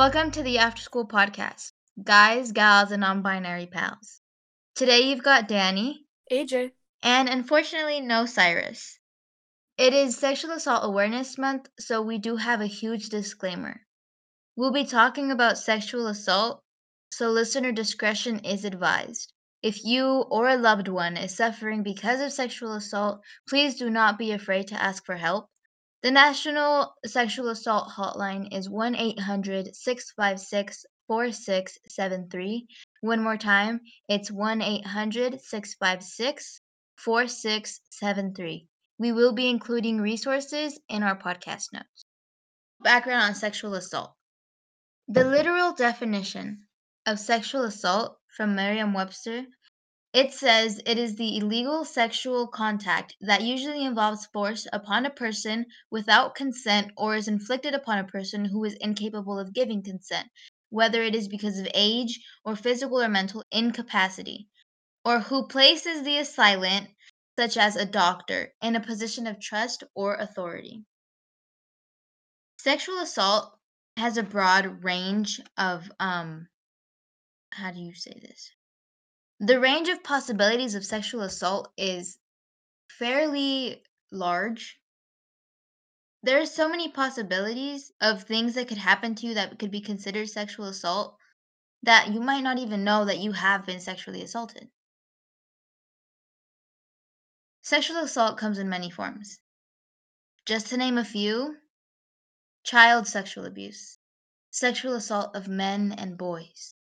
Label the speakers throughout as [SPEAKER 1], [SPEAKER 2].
[SPEAKER 1] Welcome to the After School Podcast, guys, gals, and non binary pals. Today you've got Danny,
[SPEAKER 2] AJ,
[SPEAKER 1] and unfortunately, no Cyrus. It is Sexual Assault Awareness Month, so we do have a huge disclaimer. We'll be talking about sexual assault, so listener discretion is advised. If you or a loved one is suffering because of sexual assault, please do not be afraid to ask for help. The National Sexual Assault Hotline is 1 800 656 4673. One more time, it's 1 800 656 4673. We will be including resources in our podcast notes. Background on sexual assault. The literal definition of sexual assault from Merriam Webster it says it is the illegal sexual contact that usually involves force upon a person without consent or is inflicted upon a person who is incapable of giving consent, whether it is because of age or physical or mental incapacity, or who places the assailant, such as a doctor, in a position of trust or authority. Sexual assault has a broad range of um how do you say this? The range of possibilities of sexual assault is fairly large. There are so many possibilities of things that could happen to you that could be considered sexual assault that you might not even know that you have been sexually assaulted. Sexual assault comes in many forms. Just to name a few child sexual abuse, sexual assault of men and boys,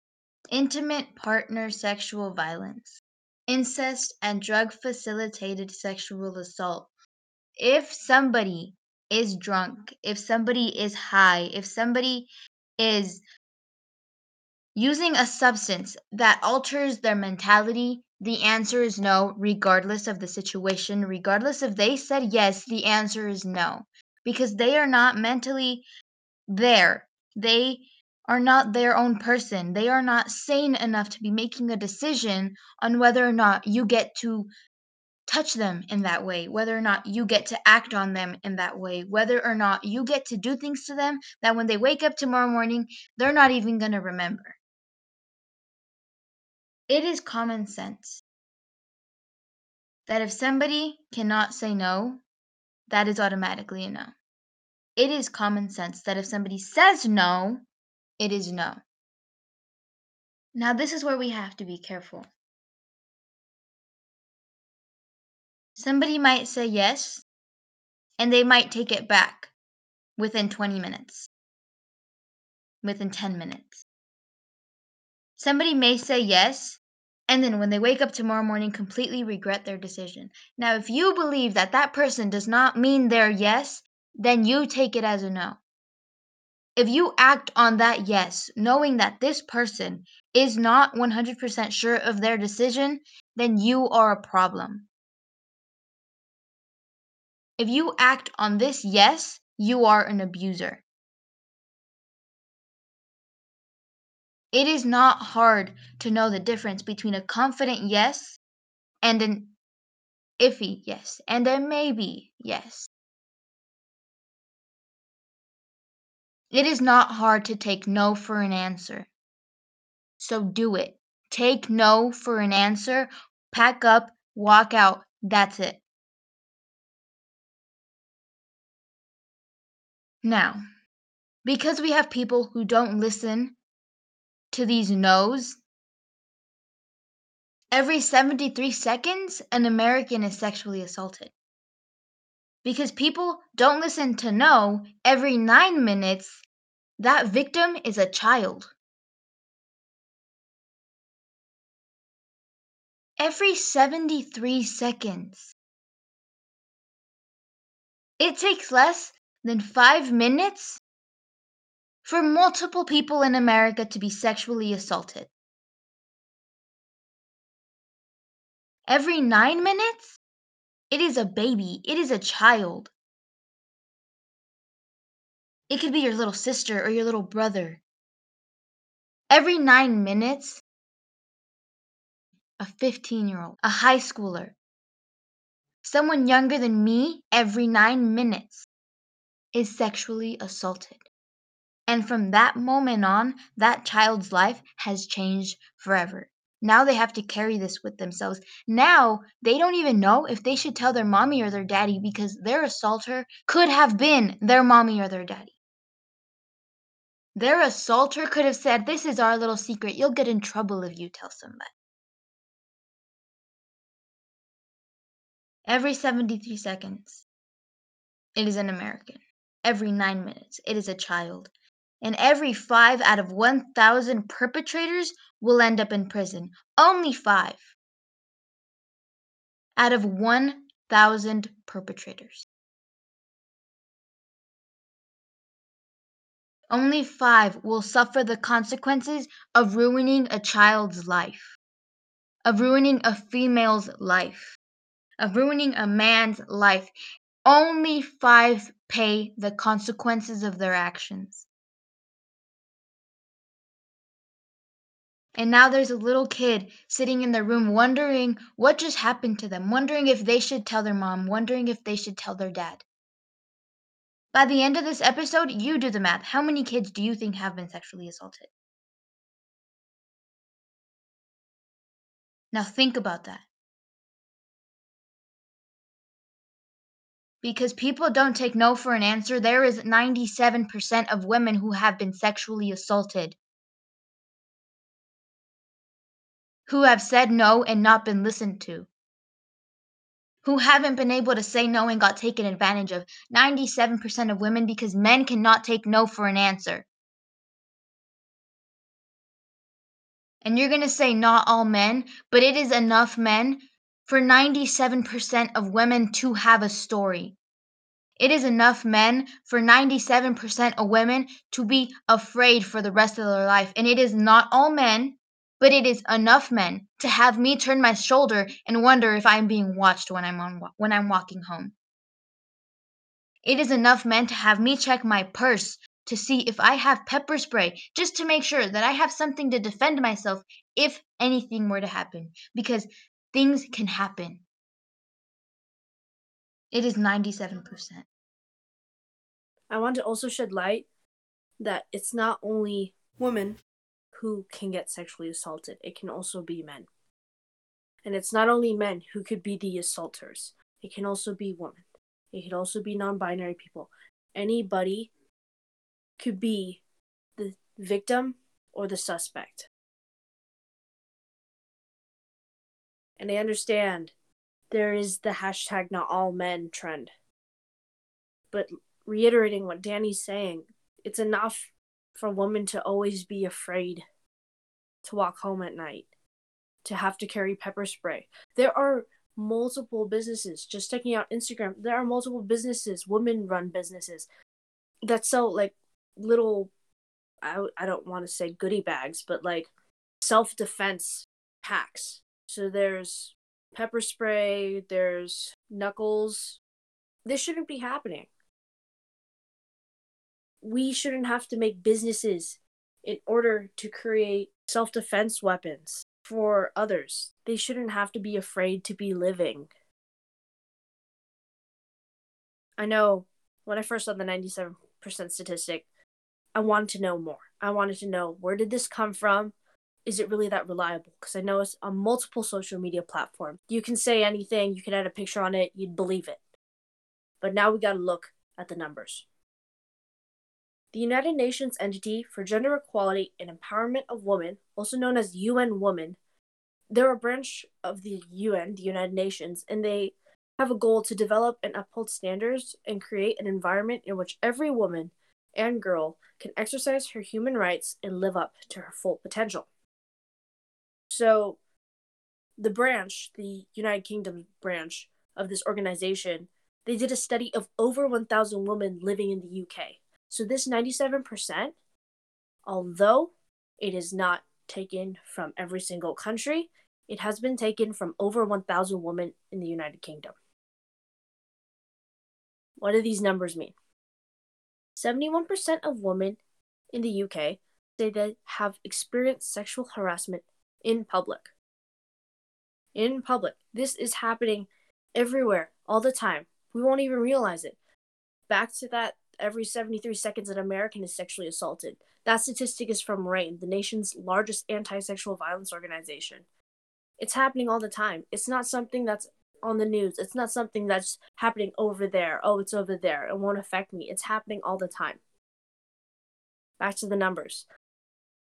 [SPEAKER 1] intimate partner sexual violence, incest, and drug facilitated sexual assault. If somebody is drunk, if somebody is high, if somebody is using a substance that alters their mentality, the answer is no, regardless of the situation, regardless if they said yes, the answer is no, because they are not mentally there. They are not their own person. They are not sane enough to be making a decision on whether or not you get to touch them in that way, whether or not you get to act on them in that way, whether or not you get to do things to them that when they wake up tomorrow morning, they're not even going to remember. It is common sense that if somebody cannot say no, that is automatically a no. It is common sense that if somebody says no, it is no. Now, this is where we have to be careful. Somebody might say yes, and they might take it back within 20 minutes, within 10 minutes. Somebody may say yes, and then when they wake up tomorrow morning, completely regret their decision. Now, if you believe that that person does not mean their yes, then you take it as a no. If you act on that yes, knowing that this person is not 100% sure of their decision, then you are a problem. If you act on this yes, you are an abuser. It is not hard to know the difference between a confident yes and an iffy yes and a maybe yes. It is not hard to take no for an answer. So do it. Take no for an answer, pack up, walk out. That's it. Now, because we have people who don't listen to these no's, every 73 seconds, an American is sexually assaulted. Because people don't listen to know every nine minutes, that victim is a child. Every 73 seconds. It takes less than five minutes for multiple people in America to be sexually assaulted. Every nine minutes, it is a baby, it is a child. It could be your little sister or your little brother. Every nine minutes, a 15 year old, a high schooler, someone younger than me, every nine minutes is sexually assaulted. And from that moment on, that child's life has changed forever. Now they have to carry this with themselves. Now they don't even know if they should tell their mommy or their daddy because their assaulter could have been their mommy or their daddy. Their assaulter could have said, This is our little secret. You'll get in trouble if you tell somebody. Every 73 seconds, it is an American. Every nine minutes, it is a child. And every five out of 1,000 perpetrators will end up in prison. Only five out of 1,000 perpetrators. Only five will suffer the consequences of ruining a child's life, of ruining a female's life, of ruining a man's life. Only five pay the consequences of their actions. And now there's a little kid sitting in their room wondering what just happened to them, wondering if they should tell their mom, wondering if they should tell their dad. By the end of this episode, you do the math. How many kids do you think have been sexually assaulted? Now think about that. Because people don't take no for an answer, there is 97% of women who have been sexually assaulted. Who have said no and not been listened to, who haven't been able to say no and got taken advantage of. 97% of women because men cannot take no for an answer. And you're going to say not all men, but it is enough men for 97% of women to have a story. It is enough men for 97% of women to be afraid for the rest of their life. And it is not all men but it is enough men to have me turn my shoulder and wonder if I am being watched when I'm on when I'm walking home. It is enough men to have me check my purse to see if I have pepper spray just to make sure that I have something to defend myself if anything were to happen because things can happen. It is 97%.
[SPEAKER 2] I want to also shed light that it's not only women who can get sexually assaulted, it can also be men. And it's not only men who could be the assaulters, it can also be women. It could also be non binary people. Anybody could be the victim or the suspect. And I understand there is the hashtag not all men trend. But reiterating what Danny's saying, it's enough for women to always be afraid to walk home at night, to have to carry pepper spray. There are multiple businesses, just checking out Instagram, there are multiple businesses, women run businesses that sell like little, I, I don't want to say goodie bags, but like self defense packs. So there's pepper spray, there's knuckles. This shouldn't be happening we shouldn't have to make businesses in order to create self defense weapons for others. They shouldn't have to be afraid to be living. I know when I first saw the 97% statistic, I wanted to know more. I wanted to know where did this come from? Is it really that reliable? Because I know it's on multiple social media platforms. You can say anything, you can add a picture on it, you'd believe it. But now we got to look at the numbers. The United Nations Entity for Gender Equality and Empowerment of Women, also known as UN Women, they're a branch of the UN, the United Nations, and they have a goal to develop and uphold standards and create an environment in which every woman and girl can exercise her human rights and live up to her full potential. So, the branch, the United Kingdom branch of this organization, they did a study of over 1,000 women living in the UK. So this 97%, although it is not taken from every single country, it has been taken from over 1,000 women in the United Kingdom. What do these numbers mean? 71% of women in the UK say they have experienced sexual harassment in public. In public. This is happening everywhere, all the time. We won't even realize it. Back to that every 73 seconds an American is sexually assaulted. That statistic is from RAINN, the nation's largest anti sexual violence organization. It's happening all the time. It's not something that's on the news. It's not something that's happening over there. Oh, it's over there. It won't affect me. It's happening all the time. Back to the numbers.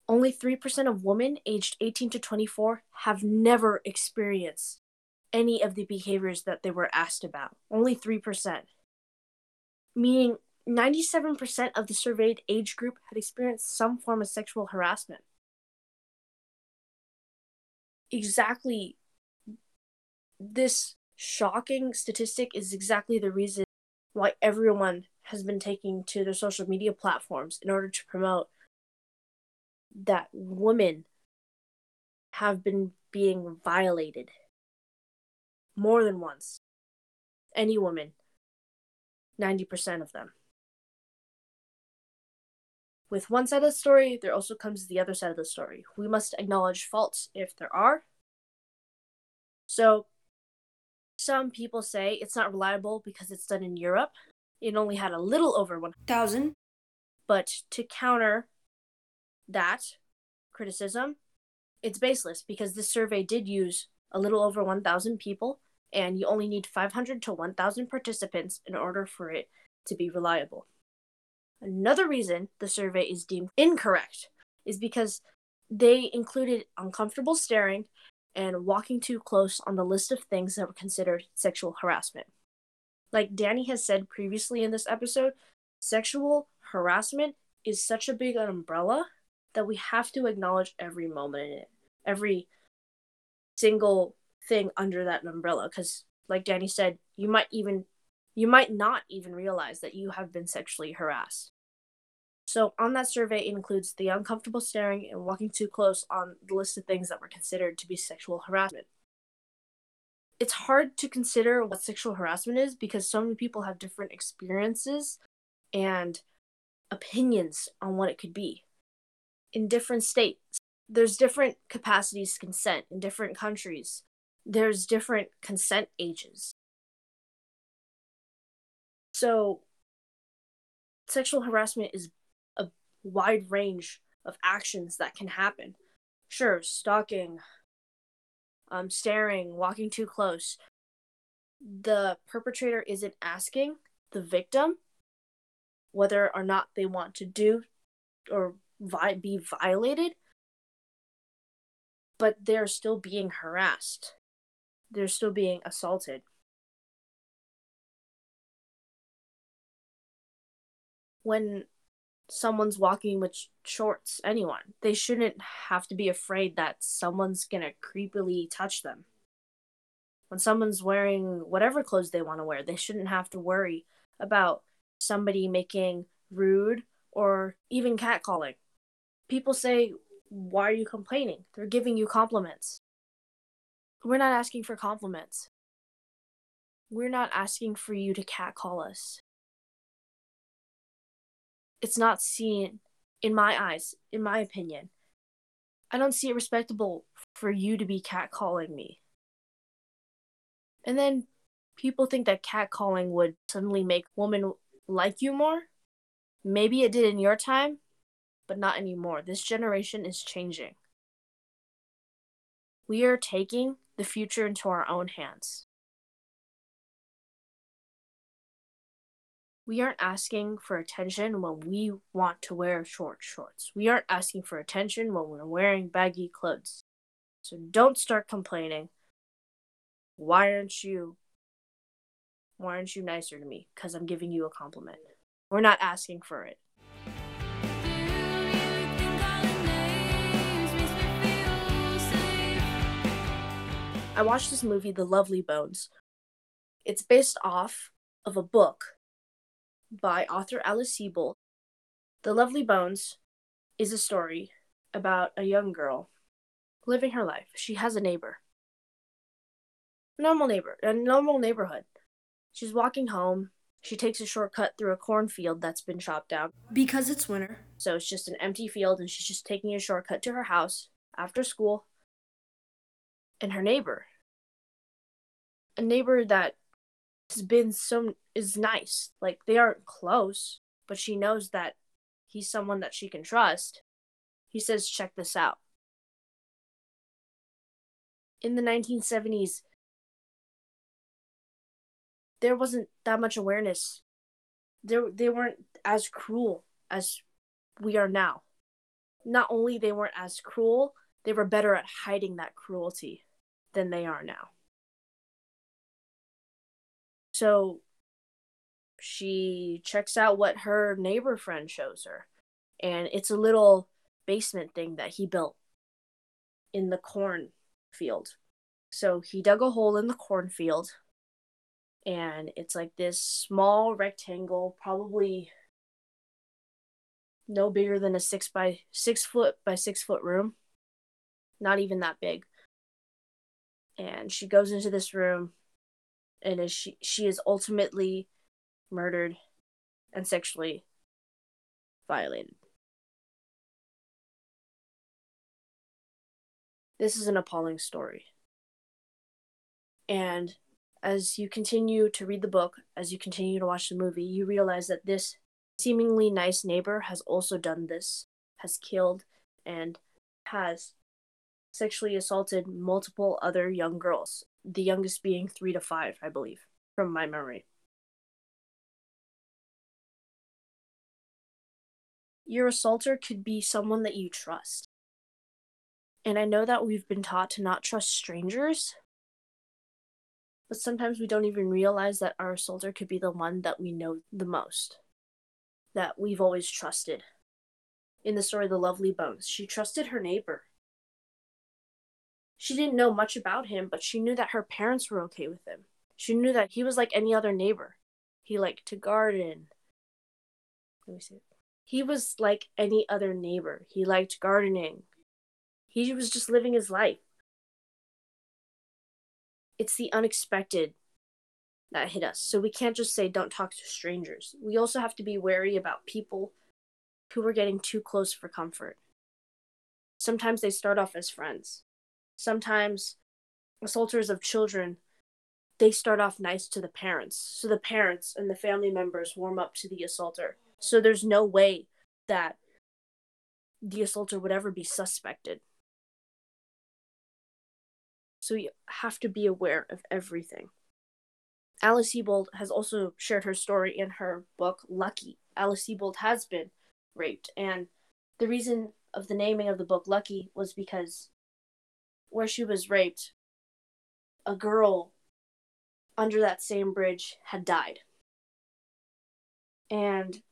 [SPEAKER 2] Only 3% of women aged 18 to 24 have never experienced any of the behaviors that they were asked about. Only 3%. Meaning 97% of the surveyed age group had experienced some form of sexual harassment. Exactly this shocking statistic is exactly the reason why everyone has been taking to their social media platforms in order to promote that women have been being violated more than once. Any woman, 90% of them. With one side of the story, there also comes the other side of the story. We must acknowledge faults if there are. So, some people say it's not reliable because it's done in Europe. It only had a little over 1,000. But to counter that criticism, it's baseless because this survey did use a little over 1,000 people, and you only need 500 to 1,000 participants in order for it to be reliable. Another reason the survey is deemed incorrect is because they included uncomfortable staring and walking too close on the list of things that were considered sexual harassment. Like Danny has said previously in this episode, sexual harassment is such a big umbrella that we have to acknowledge every moment in it, every single thing under that umbrella. Because, like Danny said, you might even, you might not even realize that you have been sexually harassed. So, on that survey, it includes the uncomfortable staring and walking too close on the list of things that were considered to be sexual harassment. It's hard to consider what sexual harassment is because so many people have different experiences and opinions on what it could be in different states. There's different capacities consent in different countries. There's different consent ages. So, sexual harassment is a wide range of actions that can happen. Sure, stalking, um, staring, walking too close. The perpetrator isn't asking the victim whether or not they want to do or vi- be violated, but they're still being harassed. They're still being assaulted. When someone's walking with shorts, anyone. They shouldn't have to be afraid that someone's gonna creepily touch them. When someone's wearing whatever clothes they want to wear, they shouldn't have to worry about somebody making rude or even catcalling. People say, Why are you complaining? They're giving you compliments. We're not asking for compliments. We're not asking for you to catcall us it's not seen in my eyes, in my opinion. I don't see it respectable for you to be catcalling me. And then people think that catcalling would suddenly make women like you more. Maybe it did in your time, but not anymore. This generation is changing. We are taking the future into our own hands. We aren't asking for attention when we want to wear short shorts. We aren't asking for attention when we're wearing baggy clothes. So don't start complaining. Why aren't you why aren't you nicer to me? Cuz I'm giving you a compliment. We're not asking for it. I watched this movie The Lovely Bones. It's based off of a book by author Alice Sebold. The Lovely Bones is a story about a young girl living her life. She has a neighbor. Normal neighbor, a normal neighborhood. She's walking home. She takes a shortcut through a cornfield that's been chopped down because it's winter. So it's just an empty field, and she's just taking a shortcut to her house after school. And her neighbor, a neighbor that has been so is nice. Like they aren't close, but she knows that he's someone that she can trust. He says, Check this out. In the 1970s, there wasn't that much awareness. There, they weren't as cruel as we are now. Not only they weren't as cruel, they were better at hiding that cruelty than they are now. So she checks out what her neighbor friend shows her. And it's a little basement thing that he built in the cornfield. So he dug a hole in the cornfield and it's like this small rectangle, probably no bigger than a six by six foot by six foot room. Not even that big. And she goes into this room and is she she is ultimately murdered and sexually violated. This is an appalling story. And as you continue to read the book, as you continue to watch the movie, you realize that this seemingly nice neighbor has also done this, has killed, and has sexually assaulted multiple other young girls, the youngest being three to five, I believe, from my memory. Your assaulter could be someone that you trust. And I know that we've been taught to not trust strangers, but sometimes we don't even realize that our assaulter could be the one that we know the most, that we've always trusted. In the story The Lovely Bones, she trusted her neighbor. She didn't know much about him, but she knew that her parents were okay with him. She knew that he was like any other neighbor. He liked to garden. Let me see. He was like any other neighbor. He liked gardening. He was just living his life it's the unexpected that hit us. So we can't just say don't talk to strangers. We also have to be wary about people who are getting too close for comfort. Sometimes they start off as friends. Sometimes assaulters of children they start off nice to the parents. So the parents and the family members warm up to the assaulter. So there's no way that the assaulter would ever be suspected. So you have to be aware of everything. Alice Sebold has also shared her story in her book Lucky. Alice Sebold has been raped, and the reason of the naming of the book Lucky was because where she was raped, a girl under that same bridge had died. And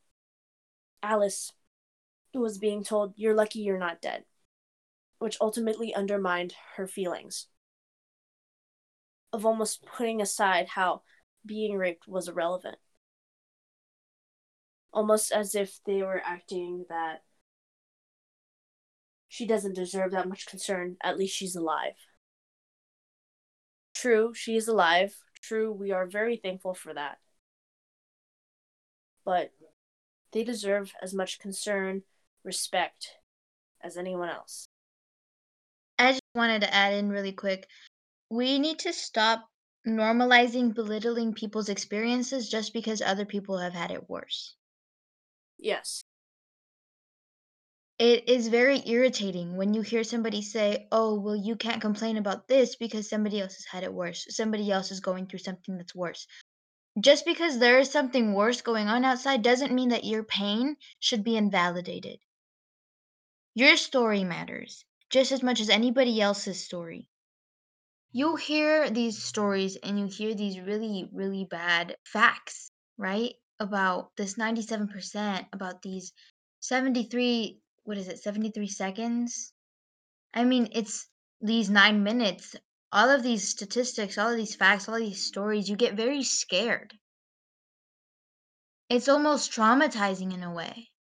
[SPEAKER 2] Alice was being told, You're lucky you're not dead, which ultimately undermined her feelings of almost putting aside how being raped was irrelevant. Almost as if they were acting that she doesn't deserve that much concern, at least she's alive. True, she is alive. True, we are very thankful for that. But they deserve as much concern, respect as anyone else.
[SPEAKER 1] I just wanted to add in really quick we need to stop normalizing belittling people's experiences just because other people have had it worse.
[SPEAKER 2] Yes.
[SPEAKER 1] It is very irritating when you hear somebody say, Oh, well, you can't complain about this because somebody else has had it worse. Somebody else is going through something that's worse. Just because there is something worse going on outside doesn't mean that your pain should be invalidated. Your story matters just as much as anybody else's story you hear these stories and you hear these really, really bad facts, right? About this 97%, about these 73, what is it, 73 seconds? I mean, it's these nine minutes. All of these statistics, all of these facts, all of these stories, you get very scared. It's almost traumatizing in a way.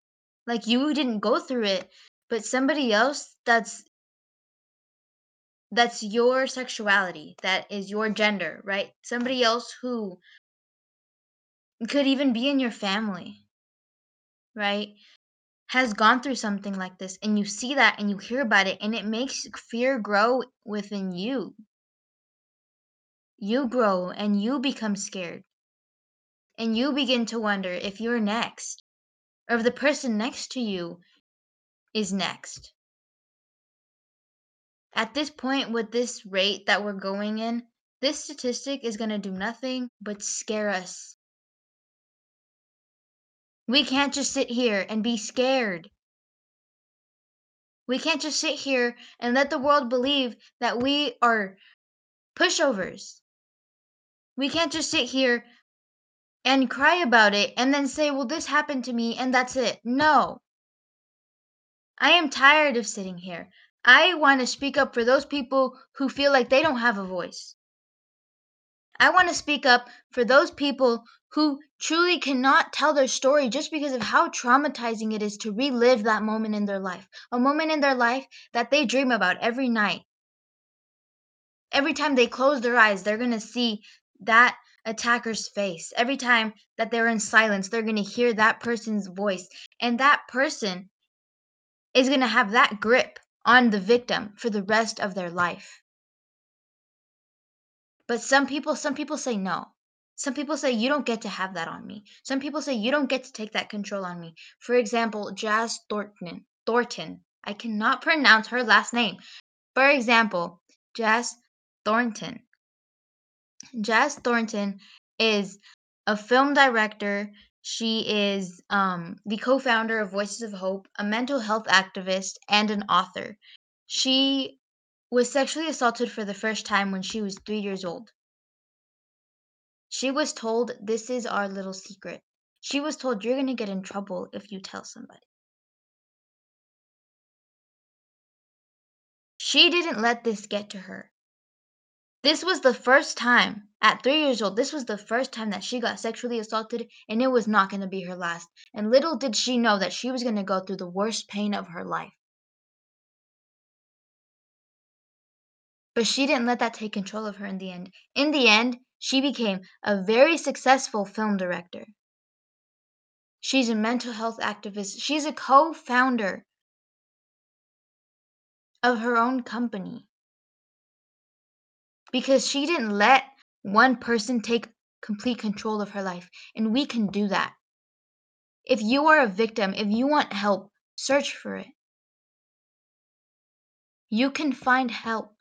[SPEAKER 1] Like you didn't go through it, but somebody else that's that's your sexuality, that is your gender, right? Somebody else who could even be in your family, right? Has gone through something like this, and you see that and you hear about it, and it makes fear grow within you. You grow and you become scared. And you begin to wonder if you're next. or if the person next to you is next. At this point, with this rate that we're going in, this statistic is going to do nothing but scare us. We can't just sit here and be scared. We can't just sit here and let the world believe that we are pushovers. We can't just sit here and cry about it and then say, well, this happened to me and that's it. No. I am tired of sitting here. I want to speak up for those people who feel like they don't have a voice. I want to speak up for those people who truly cannot tell their story just because of how traumatizing it is to relive that moment in their life. A moment in their life that they dream about every night. Every time they close their eyes, they're going to see that attacker's face. Every time that they're in silence, they're going to hear that person's voice. And that person is going to have that grip on the victim for the rest of their life. But some people some people say no. Some people say you don't get to have that on me. Some people say you don't get to take that control on me. For example, Jazz Thornton. Thornton. I cannot pronounce her last name. For example, Jazz Thornton. Jazz Thornton is a film director. She is um, the co founder of Voices of Hope, a mental health activist, and an author. She was sexually assaulted for the first time when she was three years old. She was told, This is our little secret. She was told, You're going to get in trouble if you tell somebody. She didn't let this get to her. This was the first time, at three years old, this was the first time that she got sexually assaulted, and it was not going to be her last. And little did she know that she was going to go through the worst pain of her life. But she didn't let that take control of her in the end. In the end, she became a very successful film director. She's a mental health activist. She's a co founder of her own company because she didn't let one person take complete control of her life. And we can do that. If you are a victim, if you want help, search for it. You can find help.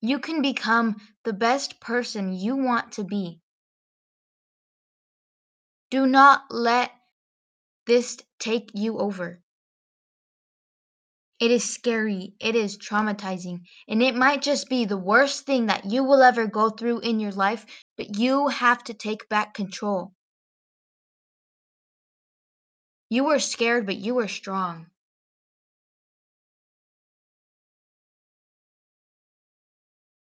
[SPEAKER 1] You can become the best person you want to be. Do not let this take you over. It is scary, it is traumatizing, and it might just be the worst thing that you will ever go through in your life, but you have to take back control. You were scared, but you were strong.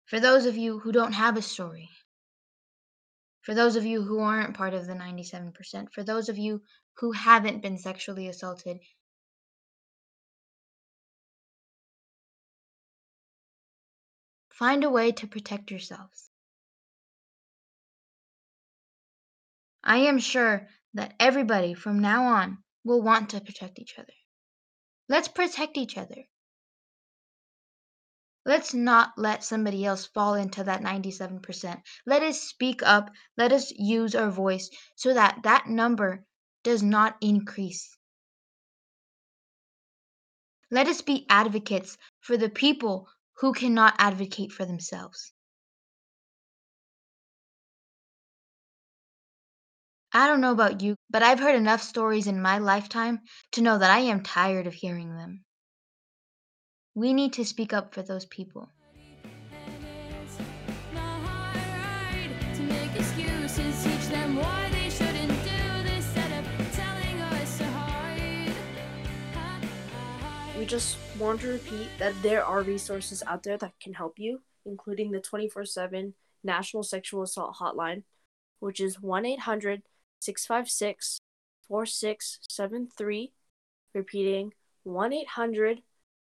[SPEAKER 1] For those of you who don't have a story, for those of you who aren't part of the 97%, for those of you who haven't been sexually assaulted, find a way to protect yourselves. I am sure that everybody from now on will want to protect each other. Let's protect each other. Let's not let somebody else fall into that 97%. Let us speak up. Let us use our voice so that that number does not increase. Let us be advocates for the people who cannot advocate for themselves. I don't know about you, but I've heard enough stories in my lifetime to know that I am tired of hearing them. We need to speak up for those people.
[SPEAKER 2] Just want to repeat that there are resources out there that can help you, including the 24 7 National Sexual Assault Hotline, which is 1 800 656 4673. Repeating 1 800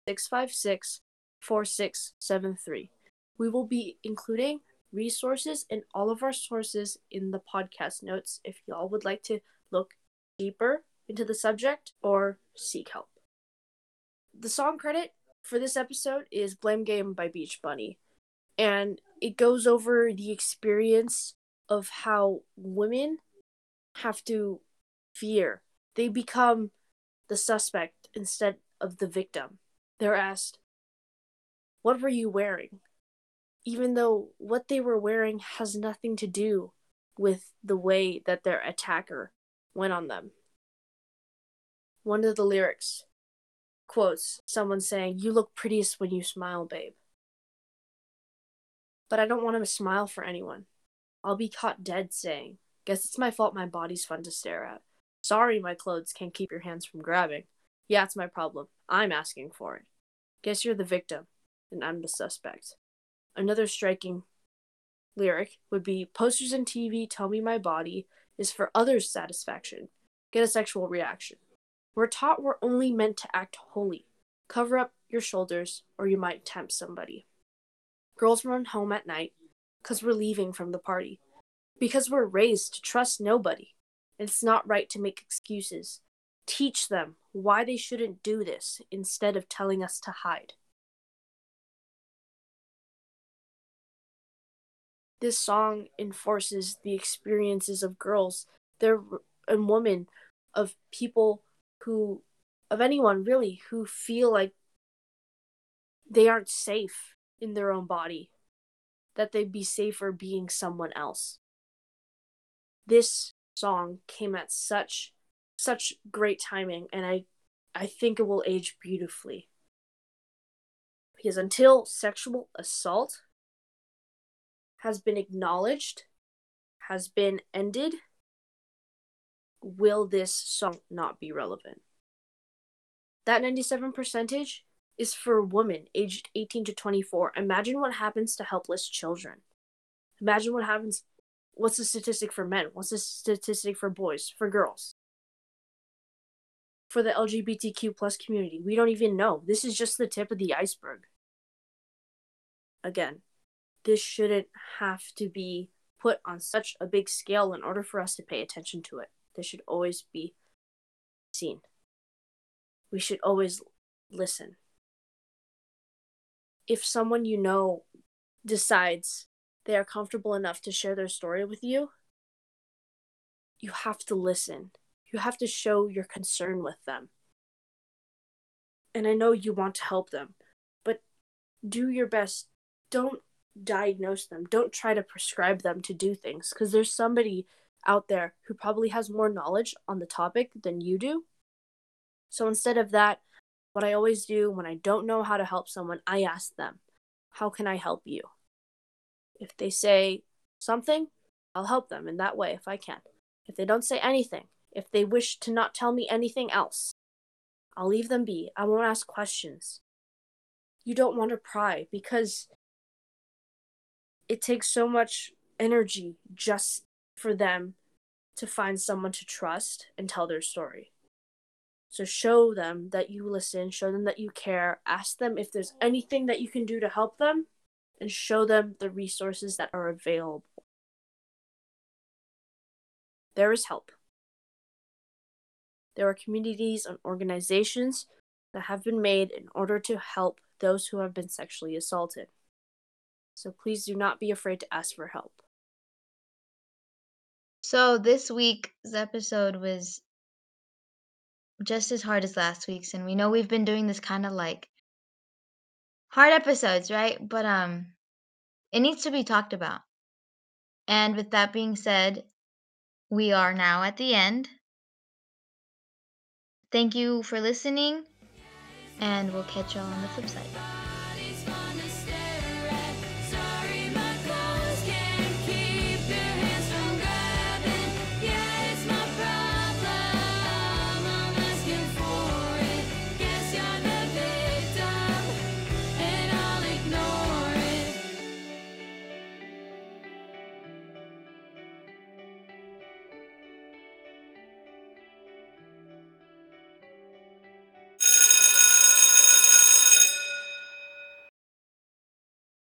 [SPEAKER 2] 656 4673. We will be including resources and all of our sources in the podcast notes if y'all would like to look deeper into the subject or seek help. The song credit for this episode is Blame Game by Beach Bunny, and it goes over the experience of how women have to fear. They become the suspect instead of the victim. They're asked, What were you wearing? Even though what they were wearing has nothing to do with the way that their attacker went on them. One of the lyrics quotes someone saying, You look prettiest when you smile, babe. But I don't want to smile for anyone. I'll be caught dead saying, Guess it's my fault my body's fun to stare at. Sorry my clothes can't keep your hands from grabbing. Yeah, it's my problem. I'm asking for it. Guess you're the victim, and I'm the suspect. Another striking lyric would be Posters and TV tell me my body is for others' satisfaction. Get a sexual reaction. We're taught we're only meant to act holy. Cover up your shoulders, or you might tempt somebody. Girls run home at night because we're leaving from the party. Because we're raised to trust nobody. It's not right to make excuses. Teach them why they shouldn't do this instead of telling us to hide. This song enforces the experiences of girls, there and women, of people who of anyone really who feel like they aren't safe in their own body that they'd be safer being someone else. This song came at such such great timing and i i think it will age beautifully. Because until sexual assault has been acknowledged has been ended will this song not be relevant? That 97 percentage is for women aged 18 to 24. Imagine what happens to helpless children. Imagine what happens. What's the statistic for men? What's the statistic for boys? For girls? For the LGBTQ plus community? We don't even know. This is just the tip of the iceberg. Again, this shouldn't have to be put on such a big scale in order for us to pay attention to it. This should always be seen. We should always listen. If someone you know decides they are comfortable enough to share their story with you, you have to listen. You have to show your concern with them. And I know you want to help them, but do your best. Don't diagnose them. Don't try to prescribe them to do things because there's somebody out there who probably has more knowledge on the topic than you do. So instead of that, what I always do when I don't know how to help someone, I ask them, How can I help you? If they say something, I'll help them in that way if I can. If they don't say anything, if they wish to not tell me anything else, I'll leave them be. I won't ask questions. You don't want to pry because it takes so much energy just for them to find someone to trust and tell their story. So show them that you listen, show them that you care, ask them if there's anything that you can do to help them, and show them the resources that are available. There is help. There are communities and organizations that have been made in order to help those who have been sexually assaulted. So please do not be afraid to ask for help.
[SPEAKER 1] So this week's episode was just as hard as last week's and we know we've been doing this kind of like hard episodes, right? But um it needs to be talked about. And with that being said, we are now at the end. Thank you for listening and we'll catch y'all on the flip side.